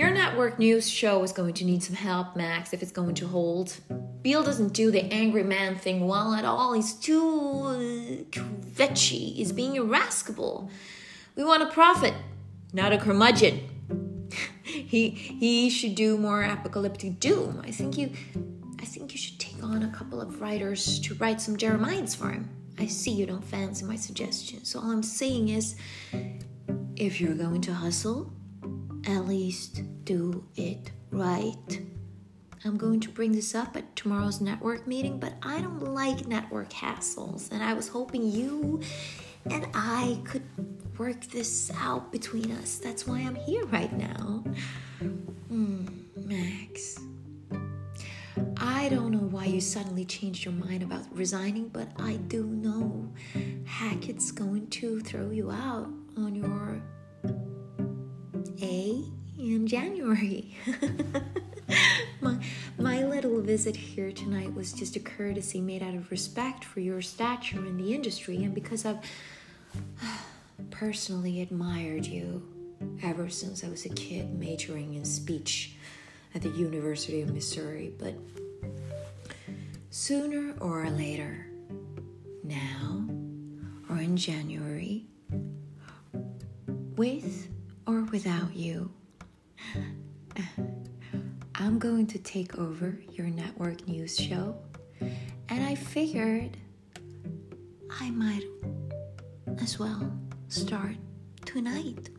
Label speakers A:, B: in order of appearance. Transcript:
A: Your network news show is going to need some help, Max, if it's going to hold. Beale doesn't do the angry man thing well at all. He's too uh, kvetchy. He's being irascible. We want a prophet, not a curmudgeon. he he should do more apocalyptic doom. I think you I think you should take on a couple of writers to write some Jeremiahs for him. I see you don't fancy my suggestion. So all I'm saying is if you're going to hustle, at least do it right. I'm going to bring this up at tomorrow's network meeting, but I don't like network hassles, and I was hoping you and I could work this out between us. That's why I'm here right now. Mm, Max. I don't know why you suddenly changed your mind about resigning, but I do know Hackett's going to throw you out on your A in January. my, my little visit here tonight was just a courtesy made out of respect for your stature in the industry and because I've personally admired you ever since I was a kid majoring in speech at the University of Missouri. But sooner or later, now or in January, with or without you, I'm going to take over your network news show, and I figured I might as well start tonight.